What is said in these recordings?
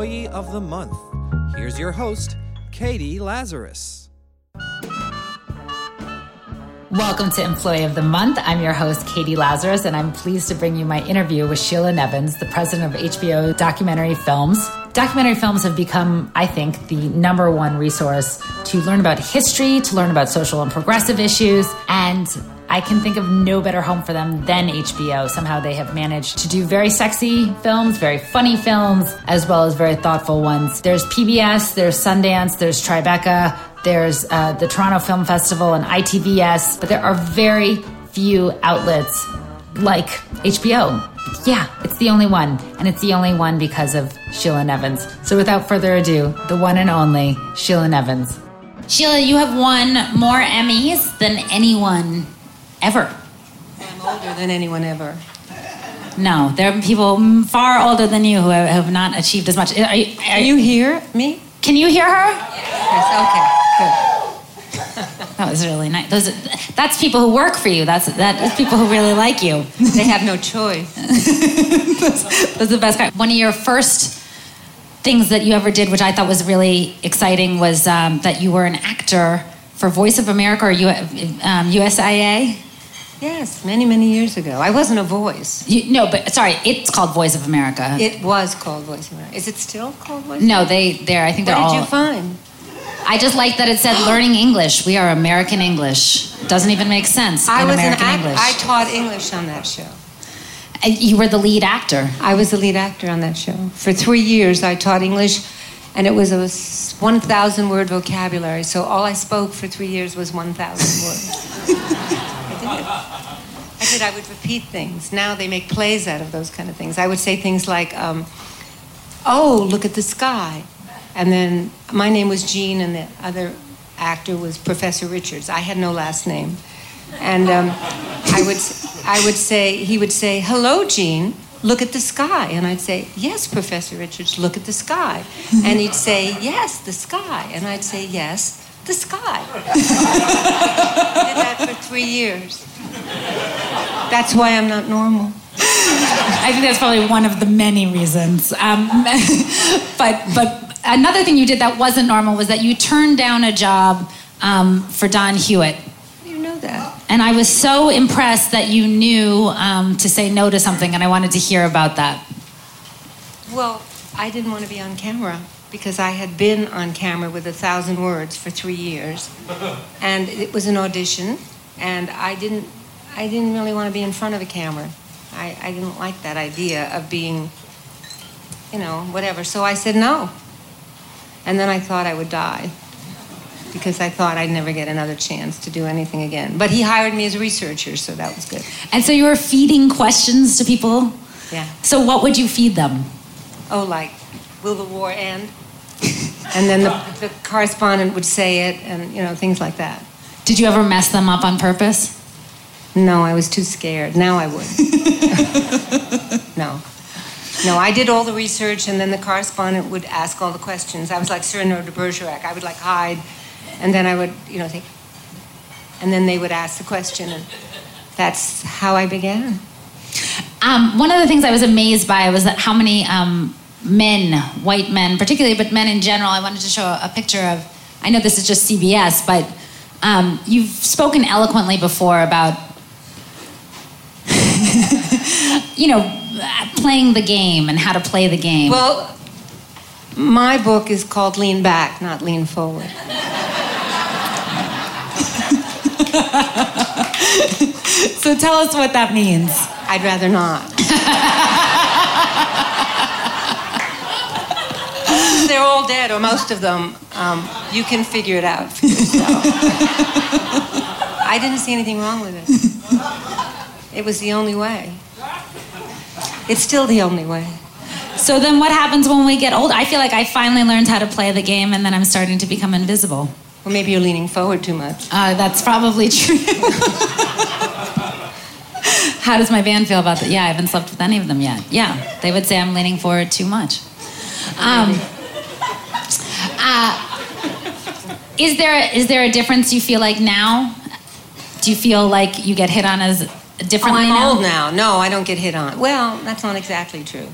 Employee of the Month. Here's your host, Catie Lazarus. Welcome to Employee of the Month. I'm your host, Catie Lazarus, and I'm pleased to bring you my interview with Sheila Nevins, the president of HBO Documentary Films. Documentary films have become, I think, the number one resource to learn about history, to learn about social and progressive issues, and I can think of no better home for them than HBO. Somehow they have managed to do very sexy films, very funny films, as well as very thoughtful ones. There's PBS, there's Sundance, there's Tribeca, there's uh, the Toronto Film Festival and ITVS, but there are very few outlets like HBO. Yeah, it's the only one, and it's the only one because of Sheila Nevins. So without further ado, the one and only Sheila Nevins. Sheila, you have won more Emmys than anyone ever. I'm older than anyone ever. No, there are people far older than you who have, not achieved as much. Are you, are you hear me? Can you hear her? Yes, Okay. That was really nice. Those, that's people who work for you. That's that is people who really like you. They have no choice. that's, that's the best part. One of your first things that you ever did, which I thought was really exciting, was um, that you were an actor for Voice of America or U, um, USIA. Yes, many, many years ago. I wasn't a voice. You, no, but sorry, it's called Voice of America. It was called Voice of America. Is it still called Voice? no, they they're I think What they're did you find? I just like that it said learning English. We are American English. Doesn't even make sense I was American an act- English. I taught English on that show. And you were the lead actor. I was the lead actor on that show. For three years, I taught English, and it was a 1,000 word vocabulary. So all I spoke for three years was 1,000 words. I said I. Would repeat things. Now they make plays out of those kind of things. I would say things like, um, "Oh, look at the sky," and then my name was Jean, and the other actor was Professor Richards. I had no last name, and um, I would I would say he would say, "Hello, Jean." Look at the sky. And I'd say, Yes, Professor Richards, look at the sky. And he'd say, Yes, the sky. And I'd say, Yes, the sky. I did that for three years. That's why I'm not normal. I think that's probably one of the many reasons. Um, but but another thing you did that wasn't normal was that you turned down a job um, for Don Hewitt. You know that. And I was so impressed that you knew um, to say no to something, and I wanted to hear about that. Well, I didn't want to be on camera because I had been on camera with a thousand words for three years, and it was an audition, and I didn't, I didn't really want to be in front of a camera. I, I didn't like that idea of being, you know, whatever. So I said no, and then I thought I would die because I thought I'd never get another chance to do anything again. But he hired me as a researcher, so that was good. And so you were feeding questions to people. Yeah. So what would you feed them? Oh, like, will the war end? And then the, the correspondent would say it, and you know things like that. Did you ever mess them up on purpose? No, I was too scared. Now I would. no. No, I did all the research, and then the correspondent would ask all the questions. I was like Cyrano de Bergerac. I would like hide, and then I would, you know, think, and then they would ask the question, and that's how I began. Um, one of the things I was amazed by was that how many um, men, white men particularly, but men in general, I wanted to show a, picture of. I know this is just CBS, but um, you've spoken eloquently before about, you know, playing the game and how to play the game. Well, my book is called Lean Back, not Lean Forward. so tell us what that means. I'd rather not. They're all dead, or most of them. Um, you can figure it out for yourself. I didn't see anything wrong with it. It was the only way. It's still the only way. So then what happens when we get old? I feel like I finally learned how to play the game and then I'm starting to become invisible. Well, maybe you're leaning forward too much. Uh, that's probably true. How does my band feel about that? Yeah, I haven't slept with any of them yet. Yeah, they would say I'm leaning forward too much. Um, uh, is there is there a difference you feel like now? Do you feel like you get hit on as Oh, differently I'm now? old now. No, I don't get hit on. Well, that's not exactly true.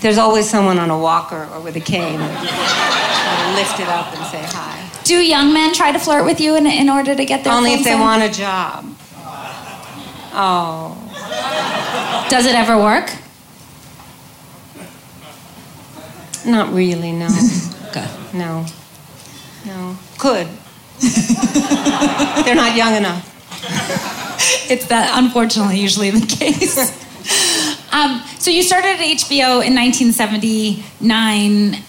there's always someone on a walker or with a cane to lift it up and say hi. Do young men try to flirt with you in, in order to get their Only if they in? want a job. Oh, Does it ever work? Not really, no. Okay. No. No. Could. They're not young enough. It's that unfortunately usually the case. um, so you started at HBO in 1979,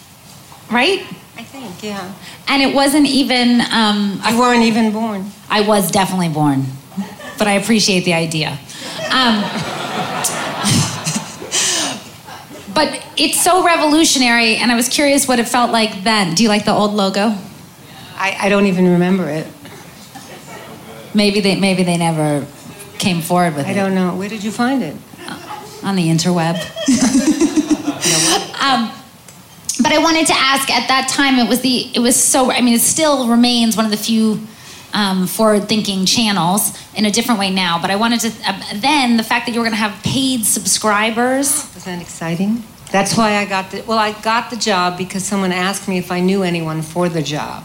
right? I think, yeah. And it wasn't even. Um, You weren't even born. I was definitely born, but I appreciate the idea. Um, but it's so revolutionary, and I was curious what it felt like then. Do you like the old logo? I, I don't even remember it. Maybe they maybe they never came forward with I it I don't know. Where did you find it? on the interweb. um, but I wanted to ask. At that time, it was the it was so. I mean, it still remains one of the few um, forward-thinking channels in a different way now. But I wanted to uh, then the fact that you were going to have paid subscribers. Wasn't that exciting? That's why I got the well, I got the job because someone asked me if I knew anyone for the job.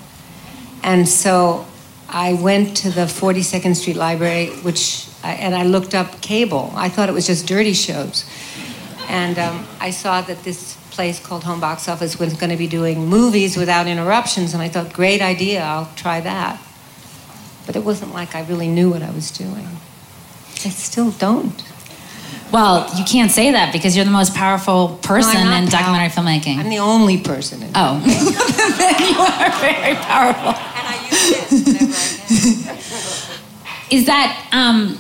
And so I went to the 42nd Street Library, which I, and I looked up cable. I thought it was just dirty shows. And um, I saw that this place called Home Box Office was going to be doing movies without interruptions, and I thought, great idea, I'll try that. But it wasn't like I really knew what I was doing. I still don't. Well, you can't say that because you're the most powerful person No, in documentary pow- filmmaking. I'm the only person in oh, then you are very powerful. And I use this whenever I can. Is that um,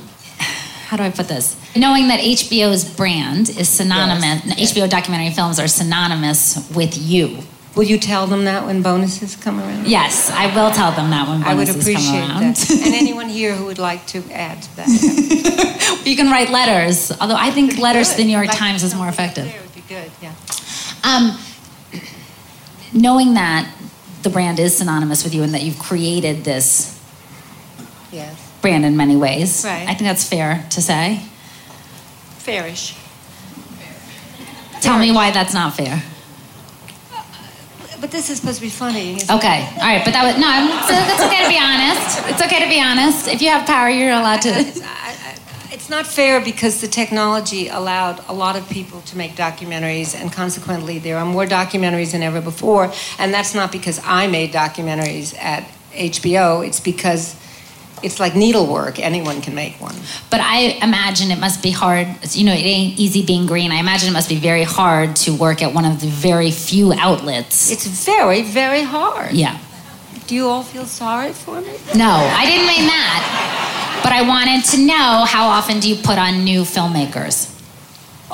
how do I put this? Knowing that HBO's brand is synonymous, Yes, HBO documentary films are synonymous with you. Will you tell them that when bonuses come around? Yes, I will tell them that when bonuses I would appreciate come around. that. and anyone here who would like to add to that. you can write letters, although I think letters to the New York Like Times is more effective. there would be good, yeah. Um, knowing that the brand is synonymous with you and that you've created this Yes. brand in many ways, Right. I think that's fair to say. Fairish. Tell me why that's not fair. But this is supposed to be funny. Okay, all right, but that was no. I'm, so it's okay to be honest. It's okay to be honest. If you have power, you're allowed to. I, I, it's not fair because the technology allowed a lot of people to make documentaries, and consequently, there are more documentaries than ever before. And that's not because I made documentaries at HBO, it's because it's like needlework. Anyone can make one. But I imagine it must be hard. You know, it ain't easy being green. I imagine it must be very hard to work at one of the very few outlets. It's very, very hard. yeah. Do you all feel sorry for me? No, I didn't mean that. But I wanted to know how often do you put on new filmmakers?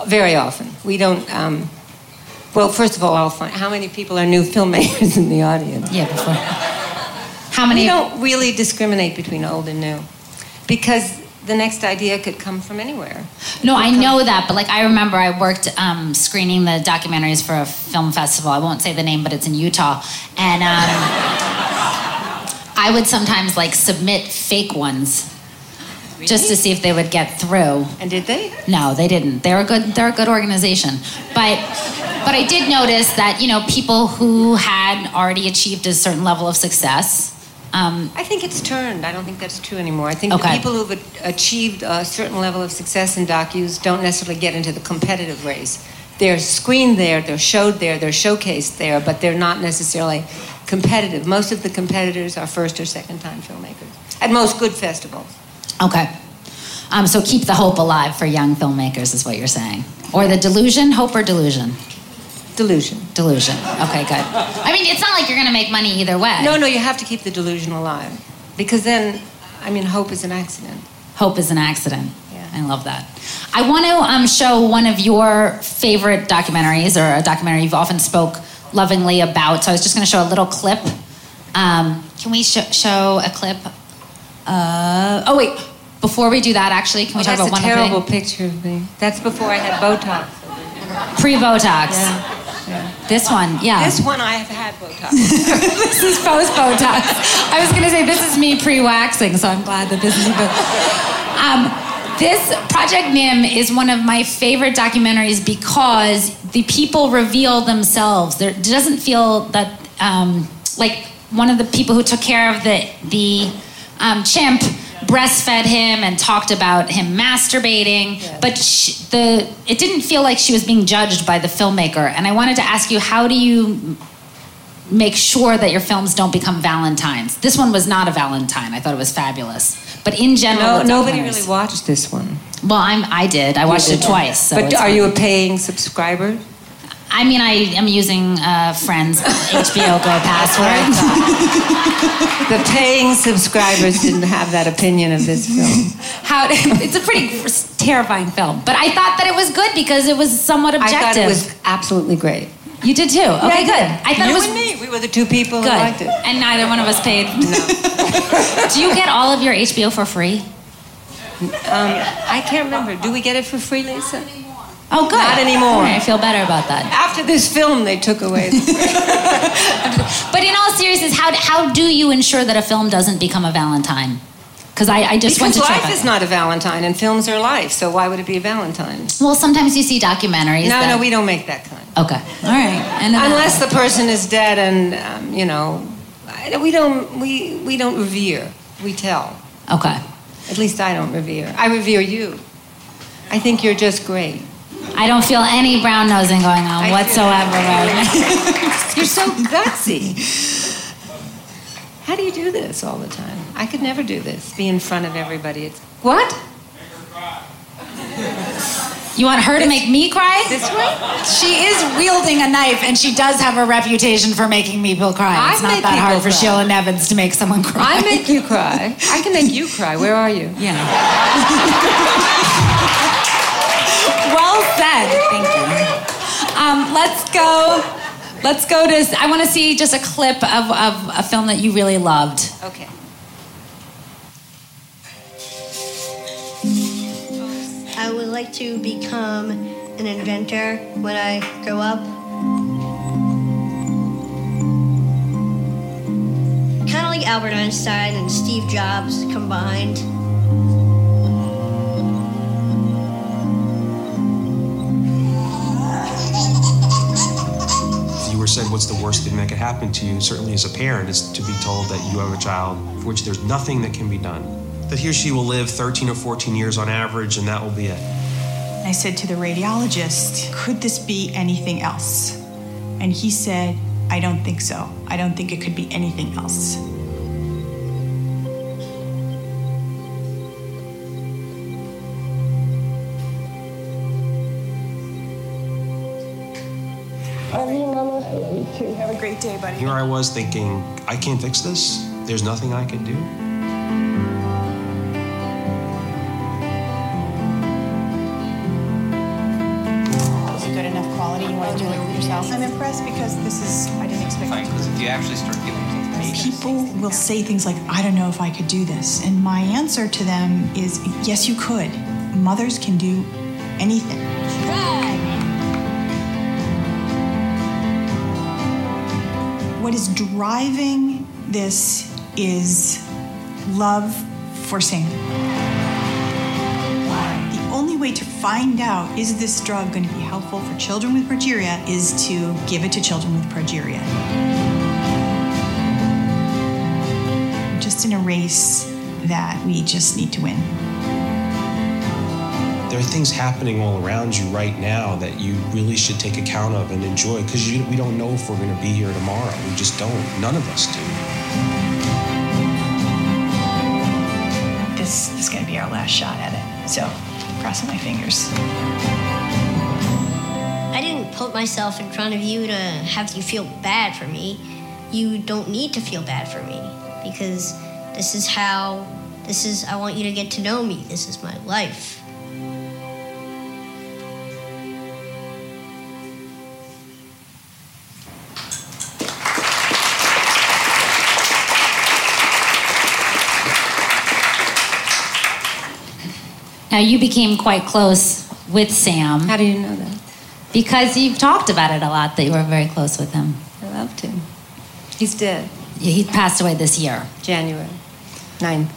Very often. We don't. Um, well, first of all, I'll find how many people are new filmmakers in the audience. Yeah, before. How many? We don't really discriminate between old and new because the next idea could come from anywhere. No, I know that, but like I remember I worked um, screening the documentaries for a film festival. I won't say the name, but it's in Utah, and um, I would sometimes like submit fake ones just to see if they would get through. And did they? No, they didn't. They're a good. They're a good organization, but but I did notice that you know people who had already achieved a certain level of success. Um, I think it's turned. I don't think that's true anymore. I think Okay. the people who've achieved a certain level of success in docus don't necessarily get into the competitive race. They're screened there, they're showed there, they're showcased there, but they're not necessarily competitive. Most of the competitors are first or second time filmmakers at most good festivals. Okay. Um, so keep the hope alive for young filmmakers, is what you're saying. Or the delusion, hope or delusion? Delusion. Delusion. Okay, good. I mean, it's not like you're going to make money either way. No, no, you have to keep the delusion alive because then, I mean, hope is an accident. Hope is an accident. Yeah. I love that. I want to um, show one of your favorite documentaries, or a documentary you've often spoke lovingly about. So I was just going to show a little clip. Um, can we sh- show a clip? Uh, oh wait, before we do that, actually, can we Oh, talk that's a terrible picture of me. That's before I had Botox. Pre-Botox. Yeah. Yeah. This one, yeah. This one I have had Botox. this is post Botox. I was going to say this is me pre waxing, so I'm glad that this is. Um, This Project Nim is one of my favorite documentaries because the people reveal themselves. There it doesn't feel that um, like one of the people who took care of the the um, chimp breastfed him and talked about him masturbating, but sh the it didn't feel like she was being judged by the filmmaker. And I wanted to ask you, how do you make sure that your films don't become Valentines? This one was not a Valentine. I thought it was fabulous, but in general, No, nobody really watched this one. Well, I'm. I did. I watched it twice. So but are fine. you a paying subscriber? I mean, I am using uh, Friends HBO Go password. The paying subscribers didn't have that opinion of this film. How? It's a pretty terrifying film, but I thought that it was good because it was somewhat objective. I thought it was absolutely great. You did too. Okay, Yeah, good. I thought you it was and me, we were the two people good, who liked it. and neither one of us paid. Do you get all of your HBO for free? Um, I can't remember. Do we get it for free, Lisa? Oh, good. Not anymore. Right, I feel better about that. After this film, they took away. But in all seriousness, how how do you ensure that a film doesn't become a Valentine? Because I, I just went to because to life is not a Valentine, and films are life. So why would it be a Valentine? Well, sometimes you see documentaries. No, that- no, we don't make that kind. Okay. All right. And Unless the person is dead, and um, you know, I- we don't we we don't revere. We tell. Okay. At least I don't revere. I revere you. I think you're just great. I don't feel any brown nosing going on I whatsoever right. You're so gutsy. How do you do this all the time? I could never do this. Be in front of everybody. It's what? You want her to make me cry? This way? She is wielding a knife, and she does have a reputation for making people cry. I it's not that hard for cry. Sheila Nevins to make someone cry. I make you cry. I can make you cry. Where are you? Yeah. well said. Thank you. Um, let's go. Let's go to. I want to see just a clip of, of a film that you really loved. Okay. I would like to become an inventor when I grow up. Kind of like Albert Einstein and Steve Jobs combined. Said, what's the worst thing that could happen to you, certainly as a parent, is to be told that you have a child for which there's nothing that can be done. That he or she will live 13 or 14 years on average, and that will be it. I said to the radiologist, Could this be anything else? And he said, I don't think so. I don't think it could be anything else. I mean mama have a great day, buddy. Here I was thinking, I can't fix this. There's nothing I can do. Is it good enough quality? You want to do it with yourself? I'm impressed because this is, I didn't expect it Because if you actually start giving some patience, People will say things like, I don't know if I could do this. And my answer to them is, yes, you could. Mothers can do anything. What is driving this is love for Sam. The only way to find out is this drug going to be helpful for children with progeria is to give it to children with progeria. Just in a race that we just need to win. There are things happening all around you right now that you really should take account of and enjoy because we don't know if we're going to be here tomorrow. We just don't. None of us do. This is going to be our last shot at it. So, crossing my fingers. I didn't put myself in front of you to have you feel bad for me. You don't need to feel bad for me because this is how, this is, I want you to get to know me. This is my life. Now you became quite close with Sam How do you know that? because you've talked about it a lot that you were very close with him. I loved him. He's dead. Yeah, He passed away this year. January 9th.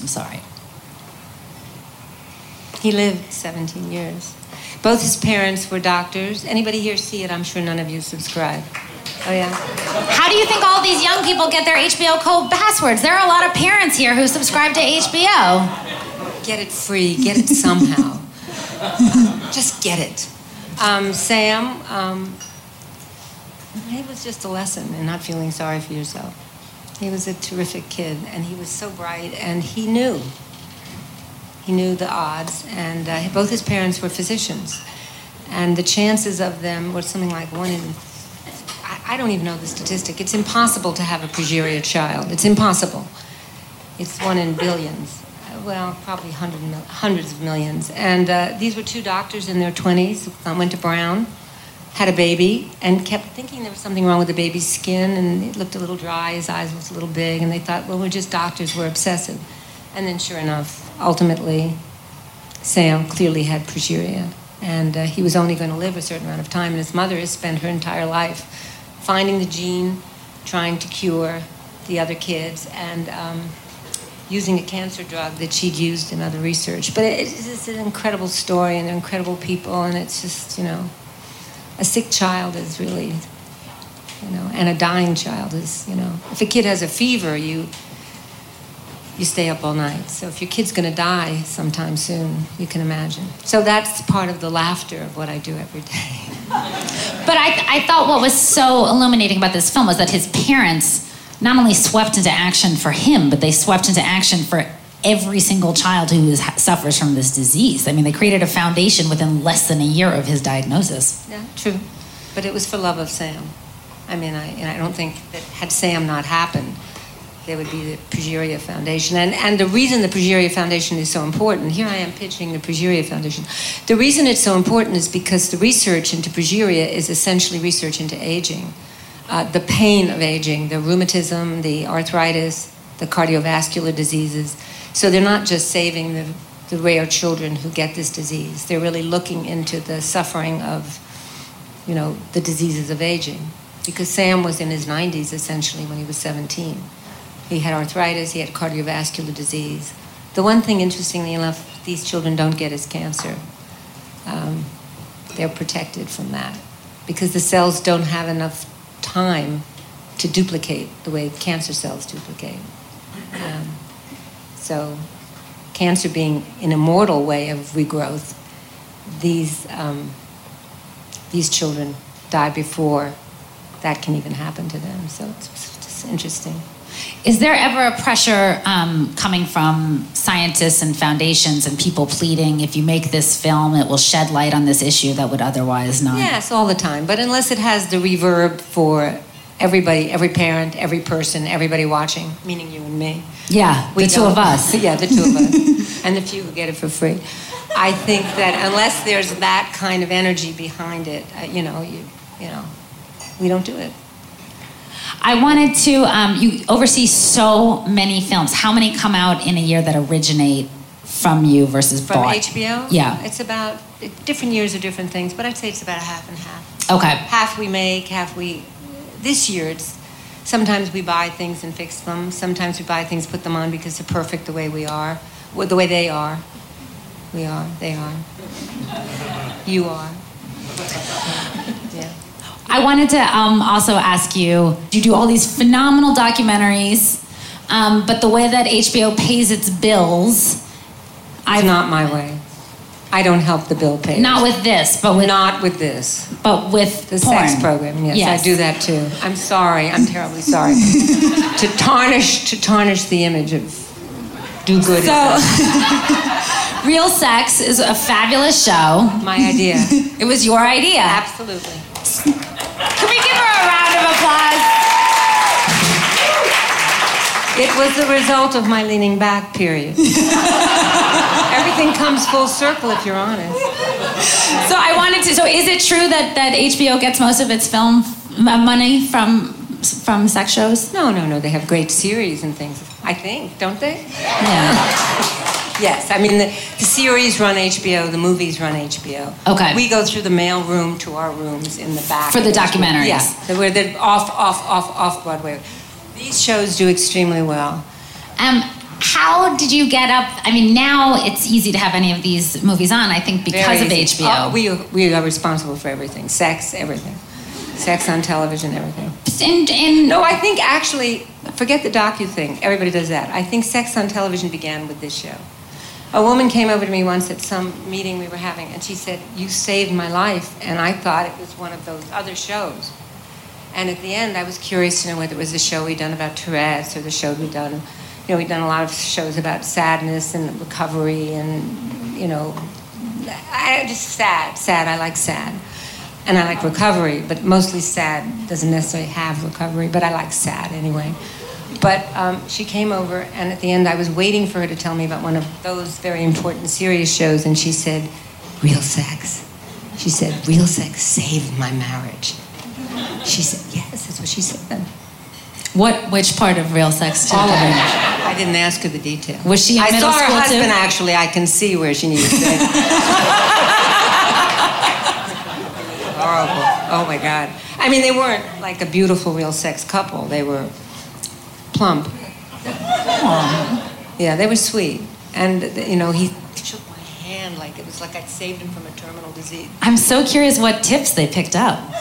I'm sorry. He lived 17 years. Both his parents were doctors. Anybody here see it? I'm sure none of you subscribe. Oh, yeah? How do you think all these young people get their HBO code passwords? There are a lot of parents here who subscribe to HBO. Get it free, get it somehow. just get it. Um, Sam, um, it was just a lesson in not feeling sorry for yourself. He was a terrific kid, and he was so bright, and he knew. He knew the odds, and uh, both his parents were physicians. And the chances of them were something like one in I, don't even know the statistic. It's impossible to have a progeria child. It's impossible. It's one in billions. Uh, Well, probably hundred mil- hundreds of millions. And uh, these were two doctors in their 20s who went to Brown, had a baby, and kept thinking there was something wrong with the baby's skin, and it looked a little dry, his eyes looked a little big, and they thought, well, we're just doctors, we're obsessive. And then, sure enough, ultimately, Sam clearly had progeria, and uh, he was only going to live a certain amount of time. And his mother has spent her entire life finding the gene, trying to cure the other kids, and um, using a cancer drug that she'd used in other research. But it, it's an incredible story, and incredible people, and it's just you know, a sick child is really, you know, and a dying child is you know, if a kid has a fever, you you stay up all night. So if your kid's going to die sometime soon, you can imagine. So that's part of the laughter of what I do every day. But I, I thought what was so illuminating about this film was that his parents not only swept into action for him, but they swept into action for every single child who is, suffers from this disease. I mean, they created a foundation within less than a year of his diagnosis. Yeah, true. But it was for love of Sam. I mean, I, and I don't think that had Sam not happened, there would be the Progeria Foundation. And, and the reason the Progeria Foundation is so important, here I am pitching the Progeria Foundation. The reason it's so important is because the research into progeria is essentially research into aging. Uh, the pain of aging, the rheumatism, the arthritis, the cardiovascular diseases. So they're not just saving the, the rare children who get this disease. They're really looking into the suffering of, you know, the diseases of aging. Because Sam was in his 90s essentially when he was 17. He had arthritis, he had cardiovascular disease. The one thing, interestingly enough, these children don't get is cancer. Um, they're protected from that because the cells don't have enough time to duplicate the way cancer cells duplicate. Um, so, cancer being an immortal way of regrowth, these, um, these children die before that can even happen to them. So, it's just interesting. Is there ever a pressure um, coming from scientists and foundations and people pleading, if you make this film, it will shed light on this issue that would otherwise not? Yes, all the time. But unless it has the reverb for everybody, every parent, every person, everybody watching, meaning you and me. Yeah, the 2 of us. yeah, the two of us. and the few who get it for free. I think that unless there's that kind of energy behind it, uh, you know, you, you know, we don't do it. I wanted to, um, you oversee so many films. How many come out in a year that originate from you versus From bought? HBO? Yeah. It's about, different years are different things, but I'd say it's about a half and half. Okay. half we make, half we. This year, it's sometimes we buy things and fix them. Sometimes we buy things, put them on because they're perfect the way we are, the way they are. We are. They are. You are. I wanted to um, also ask you you do all these phenomenal documentaries, um, but the way that HBO pays its bills, It's I've not my way. I don't help the bill pay. not with this, but with Not with this. but with The porn. sex program, yes, I do that too. I'm sorry. I'm terribly sorry. to tarnish to tarnish the image of do good. So, Real Sex is a fabulous show. my idea. It was your idea. Absolutely. Can we give her a round of applause? It was the result of my leaning back period. Everything comes full circle if you're honest. So I wanted to. So is it true that that HBO gets most of its film uh, money from from sex shows? No, no, no. They have great series and things. I think, don't they? Yeah. Yes. I mean, the, the series run HBO, the movies run HBO. Okay. We go through the mail room to our rooms in the back. For the documentaries. Yeah. So We're the off, off, off, off Broadway. These shows do extremely well. Um, how did you get up? I mean, now it's easy to have any of these movies on. I think because of. HBO. Oh, we, we are responsible for everything sex, everything. Sex on television, everything. and, and No, I think actually, forget the docu thing. Everybody does that. I think sex on television began with this show. A woman came over to me once at some meeting we were having, and she said, You saved my life. And I thought it was one of those other shows. And at the end, I was curious to know whether it was the show we'd done about Tourette's or the show we'd done. You know, we'd done a lot of shows about sadness and recovery and, you know, I just sad, sad. I like sad. And I like recovery, but mostly sad doesn't necessarily have recovery, but I like sad anyway. But um, she came over, and at the end, I was waiting for her to tell me about one of those very important, serious shows, and she said, Real sex. She said, Real sex saved my marriage. She said, Yes, that's what she said. Then. What? Which part of real sex? Did All of it. I didn't ask her the detail. Was she in I middle saw her school, too? husband, actually. I can see where she needs to Horrible. Oh my God. I mean, they weren't like a beautiful real sex couple. They were plump. Yeah, they were sweet. And, you know, he shook my hand like it was like I'd saved him from a terminal disease. I'm so curious what tips they picked up.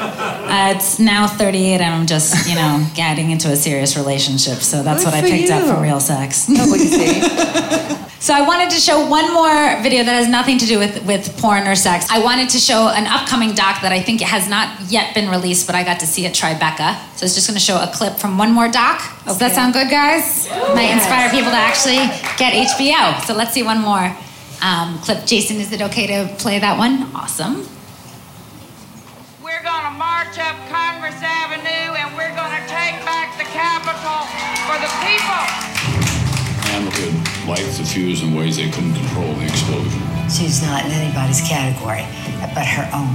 Uh, it's now 38 and I'm just, you know, getting into a serious relationship. So that's Good what I picked up you. from real sex. You see? So I wanted to show one more video that has nothing to do with, with porn or sex. I wanted to show an upcoming doc that I think has not yet been released, but I got to see it at Tribeca. So it's just going to show a clip from one more doc. Does that sound good, guys? Might inspire people to actually get HBO. So let's see one more um, clip. Jason, is it okay to play that one? Awesome. We're going to march up Congress Avenue and we're going to take back the Capitol for the people. Hamilton light the fuse in ways they couldn't control the explosion. She's not in anybody's category but her own.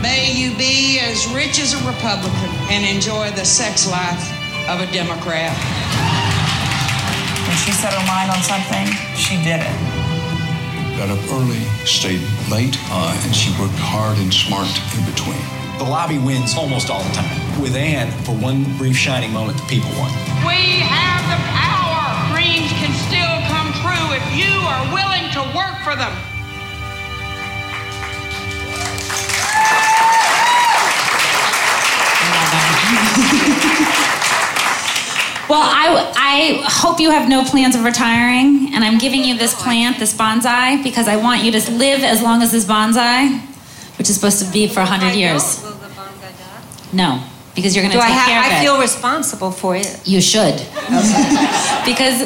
May you be as rich as a Republican and enjoy the sex life of a Democrat. When she set her mind on something, she did it. Got up early, stayed late, uh, and she worked hard and smart in between. The lobby wins almost all the time. With Ann, for one brief shining moment, the people won. We have the power. Dreams can still come true if you are willing to work for them. Well, I, I hope you have no plans of retiring, and I'm giving you this plant, this bonsai, because I want you to live as long as this bonsai, which is supposed to be for 100 years. Will the bonsai die? No, because you're going to I, take care of I it. feel responsible for it. you should. because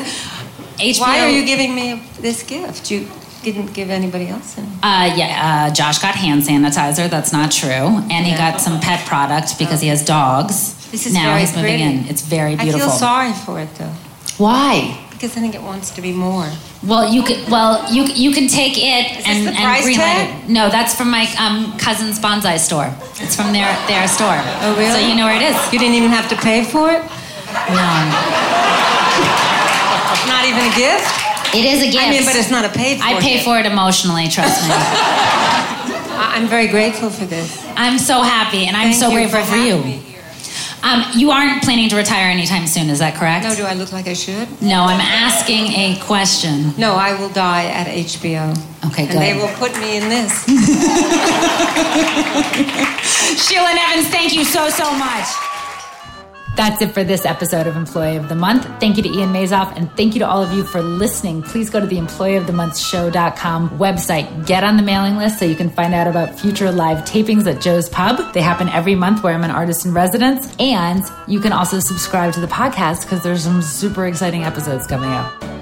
HBO. Why are you giving me this gift? You didn't give anybody else any. Uh, yeah, uh, Josh got hand sanitizer. That's not true. And he Yeah. got some pet product because he has dogs. This is now very he's moving pretty. in. It's very beautiful. I feel sorry for it though, Why? Because I think it wants to be more. Well, you could. Well, you you can take it this and the and greenlight tag? it. No, that's from my um, cousin's bonsai store. It's from their their store. Oh really? So you know where it is. You didn't even have to pay for it. No, Not even a gift. it is a gift. I mean, but it's not a paid for. I pay gift. for it emotionally. Trust me. I'm very grateful for this. I'm so happy, and I'm so grateful for, having you. me. Um, you aren't planning to retire anytime soon, is that correct? No, do I look like I should? No, I'm asking a question. No, I will die at HBO. Okay, And they will put me in this. Sheila Nevins, thank you so, so much. That's it for this episode of Employee of the Month. Thank you to Ian Mazoff and thank you to all of you for listening. Please go to the employeeofthemonthshow.com website. Get on the mailing list so you can find out about future live tapings at Joe's Pub. They happen every month where I'm an artist in residence. And you can also subscribe to the podcast because there's some super exciting episodes coming up.